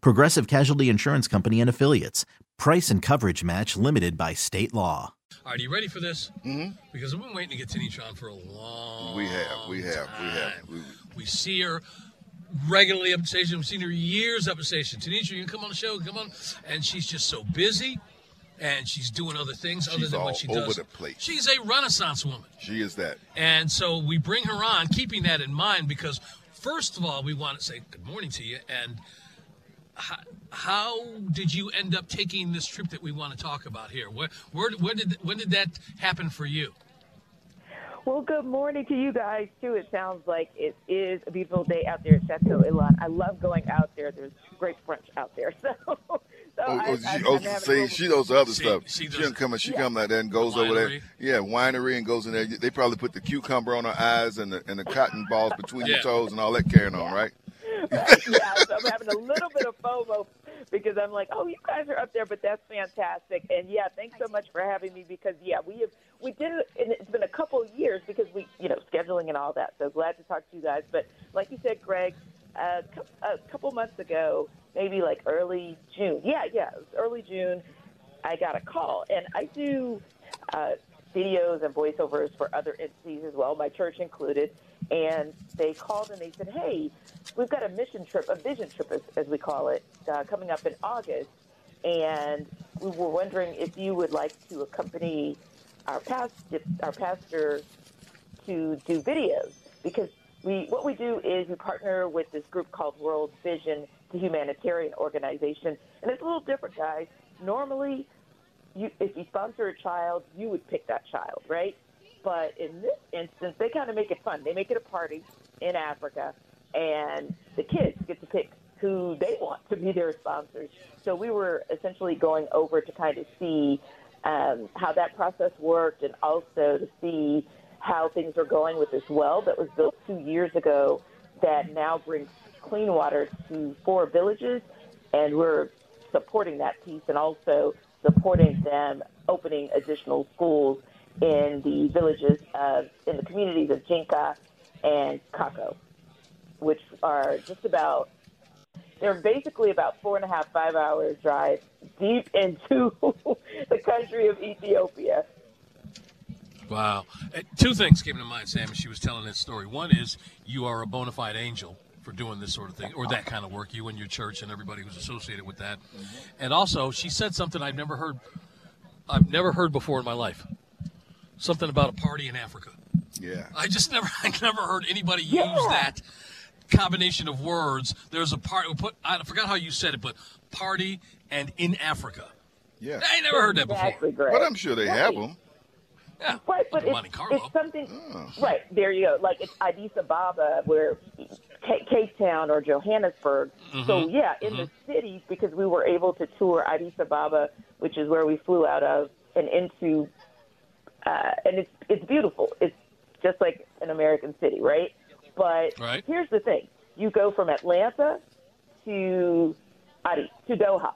Progressive Casualty Insurance Company and Affiliates. Price and coverage match limited by state law. All right, are you ready for this? Mm-hmm. Because we've been waiting to get Tenitra on for a long We have, we have, we have. We- We see her regularly up at station. We've seen her years up at station. Tenitra, you can come on the show, come on. And she's just so busy, and she's doing other things other She's than all what she over does. the place. She's a renaissance woman. She is that. And so we bring her on, keeping that in mind, because first of all, we want to say good morning to you. And how, how did you end up taking this trip that we want to talk about here? Where, where, where did when did that happen for you? Well, good morning to you guys too. It sounds like it is a beautiful day out there at Chateau Elan. I love going out there. There's great brunch out there. So, so Oh, I, oh, she, I'm oh, see, she knows the other She- stuff. she She, does- doesn't come. She Yeah. come like that and goes over there. Yeah, winery and goes in there. They probably put the cucumber on her eyes and the and the cotton balls between Yeah. your toes and all that carrying on, right? yeah, so I'm having a little bit of FOMO because I'm like, oh, you guys are up there, but that's fantastic. And yeah, thanks so much for having me because yeah, we have we did it, and it's been a couple of years because we, you know, scheduling and all that. So glad to talk to you guys. But like you said, Greg, uh, a couple months ago, maybe like early June. Yeah, yeah, it was early June. I got a call, and I do uh, videos and voiceovers for other entities as well, my church included. And they called and they said, "Hey, we've got a mission trip, a vision trip, as, as we call it, uh, coming up in August, and we were wondering if you would like to accompany our past our pastor to do videos because we what we do is we partner with this group called World Vision, the humanitarian organization, and it's a little different, guys. Normally, you, if you sponsor a child, you would pick that child, right? But in this instance, they kind of make it fun. They make it a party in Africa, and the kids get to pick who they want to be their sponsors. So we were essentially going over to kind of see um, how that process worked, and also to see how things are going with this well that was built two years ago that now brings clean water to four villages, and we're supporting that piece and also supporting them opening additional schools in the villages of in the communities of Jinka and Kako, which are just about they're basically about four and a half five hours drive deep into the country of Ethiopia. Wow. Uh, two things came to mind, Sam, as she was telling that story. One is you are a bona fide angel for doing this sort of thing, or that kind of work, you and your church and everybody who's associated with that. And also, she said something I've never heard I've never heard before in my life. Something about a party in Africa. Yeah. I just never I never heard anybody Yeah. use that combination of words. There's a part put I forgot how you said it, but party and in Africa. Yeah. I never heard that before. Exactly, Greg. But I'm sure they have them. Yeah. Right, but Like it's, it's something. Oh. Right there, you go. Like it's Addis Ababa, where Ca- Cape Town or Johannesburg. So mm-hmm. yeah, in the mm-hmm. cities, because we were able to tour Addis Ababa, which is where we flew out of, and into, uh, and it's it's beautiful. It's just like an American city, right? But Right. here's the thing: you go from Atlanta to Addis to Doha.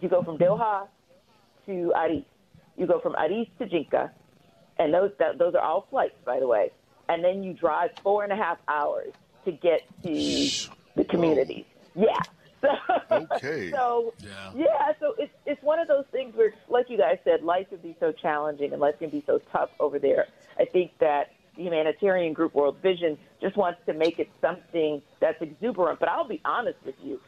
You go from Doha to Addis. You go from Addis to Jinka, and those that, those are all flights, by the way. And then you drive four and a half hours to get to the communities. Yeah. So, Okay. so Yeah. yeah, so it's it's one of those things where, like you guys said, life can be so challenging and life can be so tough over there. I think that the humanitarian group World Vision just wants to make it something that's exuberant. But I'll be honest with you,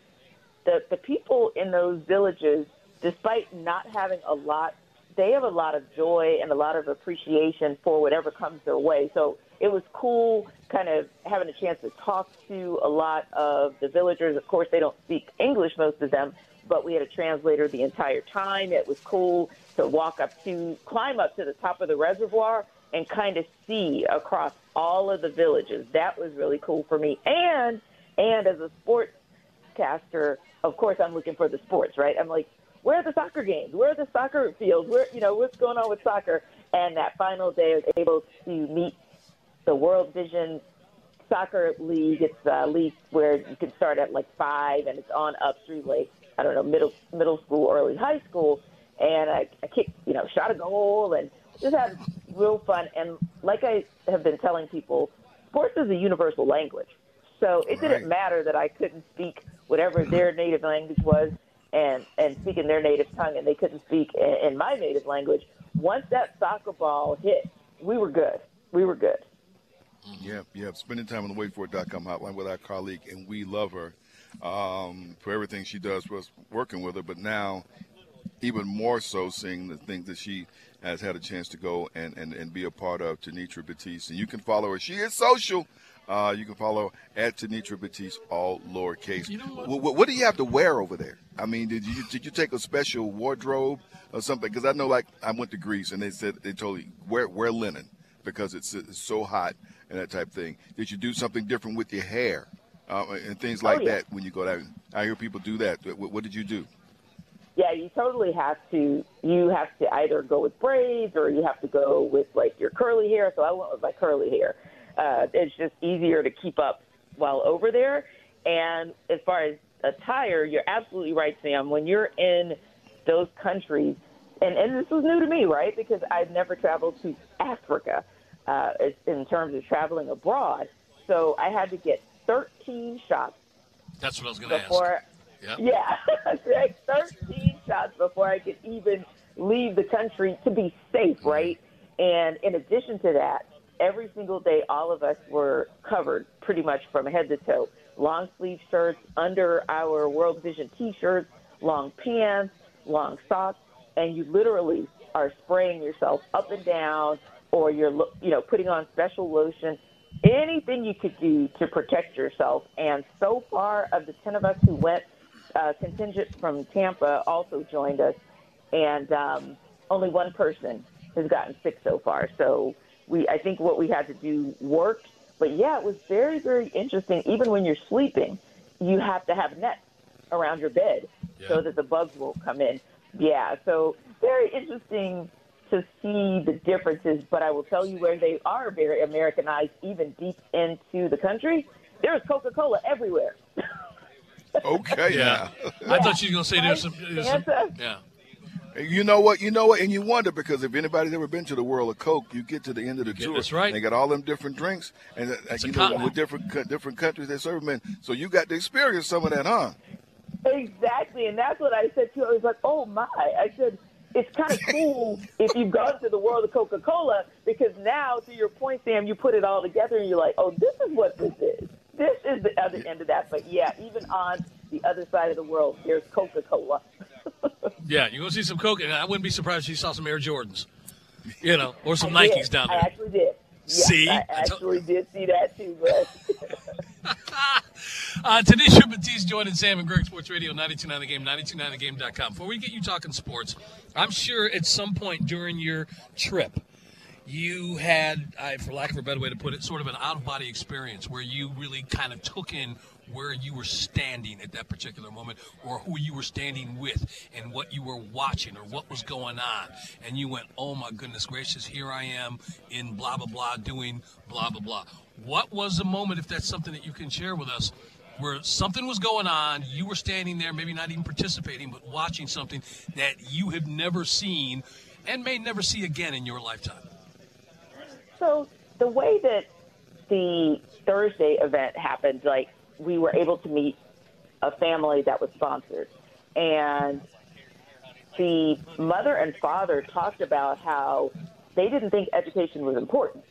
the the people in those villages despite not having a lot, they have a lot of joy and a lot of appreciation for whatever comes their way. So it was cool kind of having a chance to talk to a lot of the villagers. Of course, they don't speak English, most of them, but we had a translator the entire time. It was cool to walk up to, climb up to the top of the reservoir and kind of see across all of the villages. That was really cool for me. And, and as a sportscaster, of course, I'm looking for the sports, right? I'm like, where are the soccer games? Where are the soccer fields? Where, you know, what's going on with soccer? And that final day, I was able to meet the World Vision Soccer League. It's a league where you can start at like five, and it's on up through like I don't know middle middle school, early high school. And I, I kicked, you know, shot a goal, and just had real fun. And like I have been telling people, sports is a universal language. So it Right. didn't matter that I couldn't speak whatever their native language was and, and speak in their native tongue and they couldn't speak in, in my native language. Once that soccer ball hit, we were good. We were good. Yep, yep. Spending time on the waitforit.com hotline with our colleague, and we love her um, for everything she does for us working with her. But now, even more so, seeing the things that she has had a chance to go and, and, and be a part of, Tenitra Baptiste. And you can follow her. She is social. Uh, you can follow at Tenitra Baptiste, all lowercase. You know what? What, what do you have to wear over there? I mean, did you did you take a special wardrobe or something? Because I know, like, I went to Greece and they said they told you wear wear linen because it's, it's so hot and that type of thing. Did you do something different with your hair uh, and things like yeah. that when you go down? I hear people do that. What, what did you do? Yeah, you totally have to. You have to either go with braids or you have to go with like your curly hair. So I went with my curly hair. Uh, it's just easier to keep up while over there. And as far as attire, you're absolutely right, Sam. When you're in those countries, and, and this was new to me, right? Because I've never traveled to Africa uh, in terms of traveling abroad. So I had to get 13 shots That's what I was going to ask. before Yep. yeah, like 13 shots before I could even leave the country to be safe, right? And in addition to that, every single day, all of us were covered pretty much from head to toe. Long sleeve shirts, under our World Vision t shirts, long pants, long socks, and you literally are spraying yourself up and down, or you're, you know, putting on special lotion anything you could do to protect yourself. And so far, of the 10 of us who went, uh, contingent from Tampa also joined us, and um, only one person has gotten sick so far. So we, I think what we had to do worked. But yeah, it was very, very interesting. Even when you're sleeping, you have to have nets around your bed so that the bugs won't come in. Yeah, so very interesting to see the differences, but I will tell you where they are very Americanized, even deep into the country. There's Coca Cola everywhere. Okay, Yeah. I thought you were going to say there's some. There's some yeah. Now. You know what? You know what? And you wonder because if anybody's ever been to the world of Coke, you get to the end of the get- tour. that's right. They got all them different drinks, and uh, It's a you know continent. with different co- different countries they serve them in. So you got to experience some of that, huh? Exactly, and that's what I said too. I was like, "Oh my!" I said, "It's kind of cool if you've gone to the world of Coca Cola because now, to your point, Sam, you put it all together and you're like, "Oh, this is what this is. This is the other end of that." But yeah, even on the other side of the world, there's Coca Cola. Yeah, you go see some and I wouldn't be surprised if you saw some Air Jordans, you know, or some Nikes down there. I actually did. Yes, See? I I actually did see that too. But Uh, Tenitra Baptiste joining Sam and Greg Sports Radio 929 The Game, 929thegame.com. Before we get you talking sports, I'm sure at some point during your trip, you had, I, for lack of a better way to put it, sort of an out of body experience where you really kind of took in where you were standing at that particular moment or who you were standing with and what you were watching or what was going on. And you went, oh my goodness gracious, here I am in blah, blah, blah, doing blah, blah, blah. What was the moment, if that's something that you can share with us, where something was going on, you were standing there, maybe not even participating, but watching something that you have never seen and may never see again in your lifetime? So the way that the Thursday event happened, like we were able to meet a family that was sponsored, and the mother and father talked about how they didn't think education was important.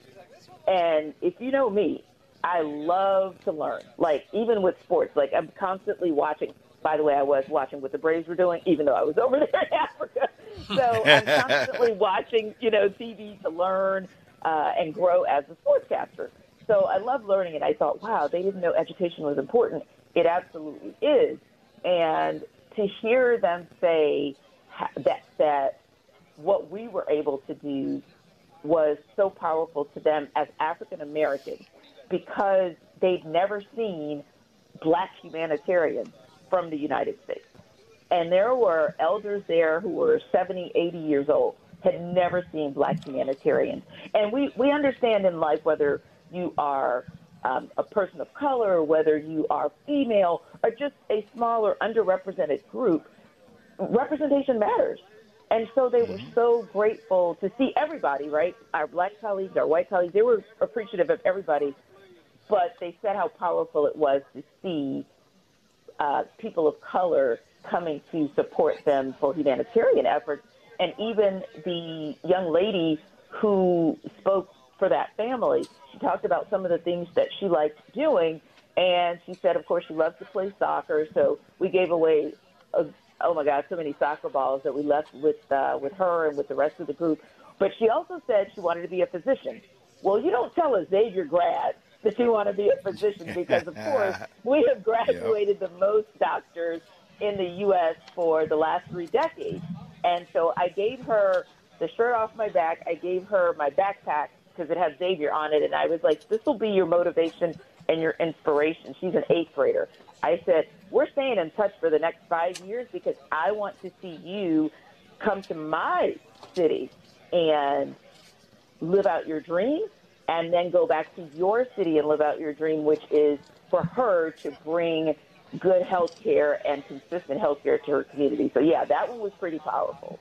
And if you know me, I love to learn. Like even with sports, like I'm constantly watching by the way, I was watching what the Braves were doing, even though I was over there in Africa. So I'm constantly watching, you know, TV to learn uh, and grow as a sportscaster. So I love learning, and I thought, wow, they didn't know education was important. It absolutely is. And to hear them say that that what we were able to do was so powerful to them as African Americans because they'd never seen black humanitarians from the United States. And there were elders there who were 70, 80 years old, had never seen black humanitarians. And we, we understand in life whether you are um, a person of color, whether you are female, or just a smaller, underrepresented group, representation matters. And so they were so grateful to see everybody, right? Our black colleagues, our white colleagues, they were appreciative of everybody, but they said how powerful it was to see uh, people of color coming to support them for humanitarian efforts. And even the young lady who spoke for that family, she talked about some of the things that she liked doing. And she said, of course, she loves to play soccer. So we gave away, a, oh my God, so many soccer balls that we left with, uh, with her and with the rest of the group. But she also said she wanted to be a physician. Well, you don't tell a Xavier grad that you want to be a physician because, of course, we have graduated yep. the most doctors in the U.S. for the last three decades. And so I gave her the shirt off my back. I gave her my backpack because it has Xavier on it. And I was like, this will be your motivation and your inspiration. She's an eighth grader. I said, we're staying in touch for the next five years because I want to see you come to my city and live out your dream and then go back to your city and live out your dream, which is for her to bring good health care and consistent health care to her community. So, yeah, that one was pretty powerful.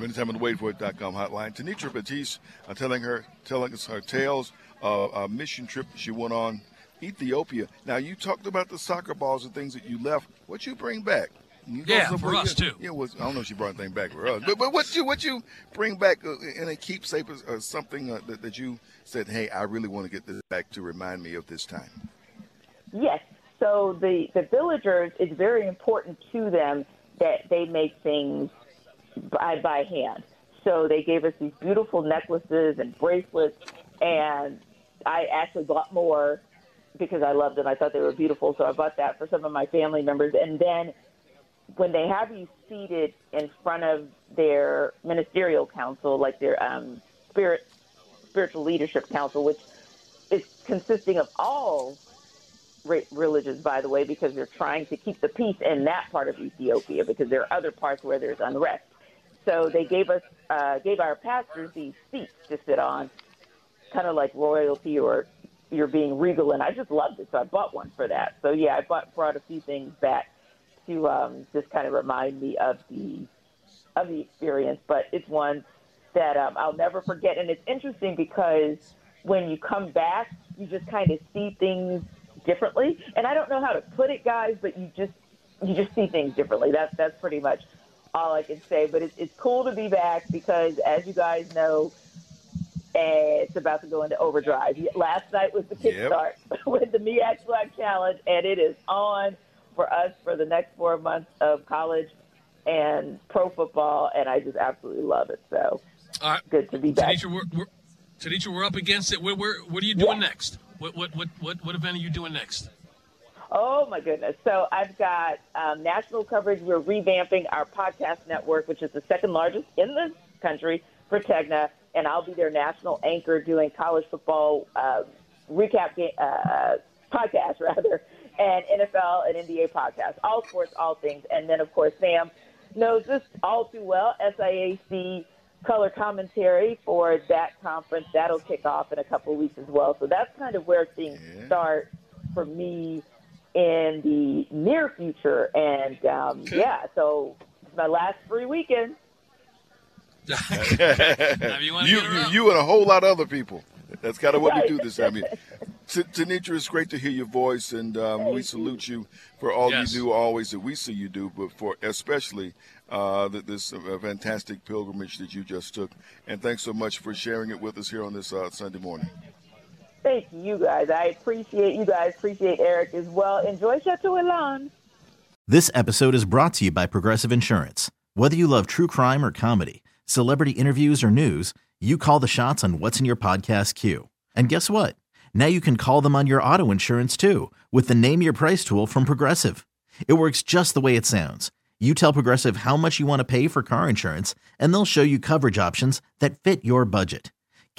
Spending time on the waitforit.com hotline. Tenitra Baptiste uh, telling her, telling us her tales of a mission trip she went on Ethiopia. Now, you talked about the soccer balls and things that you left. What you bring back? You yeah, for us you, too. Yeah, was, I don't know if she brought anything back for us, but but what you what you bring back uh, in a keepsake or uh, something uh, that, that you said, hey, I really want to get this back to remind me of this time. Yes. So the the villagers it's very important to them that they make things by by hand. So they gave us these beautiful necklaces and bracelets, and I actually bought more because I loved them. I thought they were beautiful, so I bought that for some of my family members. And then when they have you seated in front of their ministerial council, like their um, spirit spiritual leadership council, which is consisting of all religions, by the way, because they're trying to keep the peace in that part of Ethiopia, because there are other parts where there's unrest. So they gave us uh, gave our pastors these seats to sit on, kind of like royalty or you're being regal, and I just loved it, so I bought one for that. So yeah, I bought brought a few things back to um, just kind of remind me of the of the experience. But it's one that um, I'll never forget, and it's interesting because when you come back, you just kind of see things differently. And I don't know how to put it, guys, but you just you just see things differently. That's that's pretty much all I can say. But it's it's cool to be back because, as you guys know, eh, it's about to go into overdrive. Last night was the kickstart yep. with the MEAC Black Challenge, and it is on for us for the next four months of college and pro football, and I just absolutely love it. So All right. good to be back. Tenitra, we're, we're, Tenitra, we're up against it. Where, where, what are you doing next? What, what, what, what, what event are you doing next? Oh my goodness! So I've got um, national coverage. We're revamping our podcast network, which is the second largest in the country for Tegna, and I'll be their national anchor doing college football uh, recap game, uh, podcast rather and NFL and NBA podcast, all sports, all things. And then, of course, Sam knows this all too well. SIAC color commentary for that conference. That'll kick off in a couple of weeks as well. So that's kind of where things yeah. start for me in the near future. And um, yeah, so it's my last free weekend. you, you, you, and a whole lot of other people. That's kind of what right. we do this time. Tenitra, it's great to hear your voice, and um, we salute you for all yes. you do, always that we see you do, but for especially uh, this uh, fantastic pilgrimage that you just took. And thanks so much for sharing it with us here on this uh, Sunday morning. Thank you guys. I appreciate you guys. Appreciate Eric as well. Enjoy Chateau Elan. This episode is brought to you by Progressive Insurance. Whether you love true crime or comedy, celebrity interviews or news, you call the shots on what's in your podcast queue. And guess what? Now you can call them on your auto insurance too with the Name Your Price tool from Progressive. It works just the way it sounds. You tell Progressive how much you want to pay for car insurance, and they'll show you coverage options that fit your budget.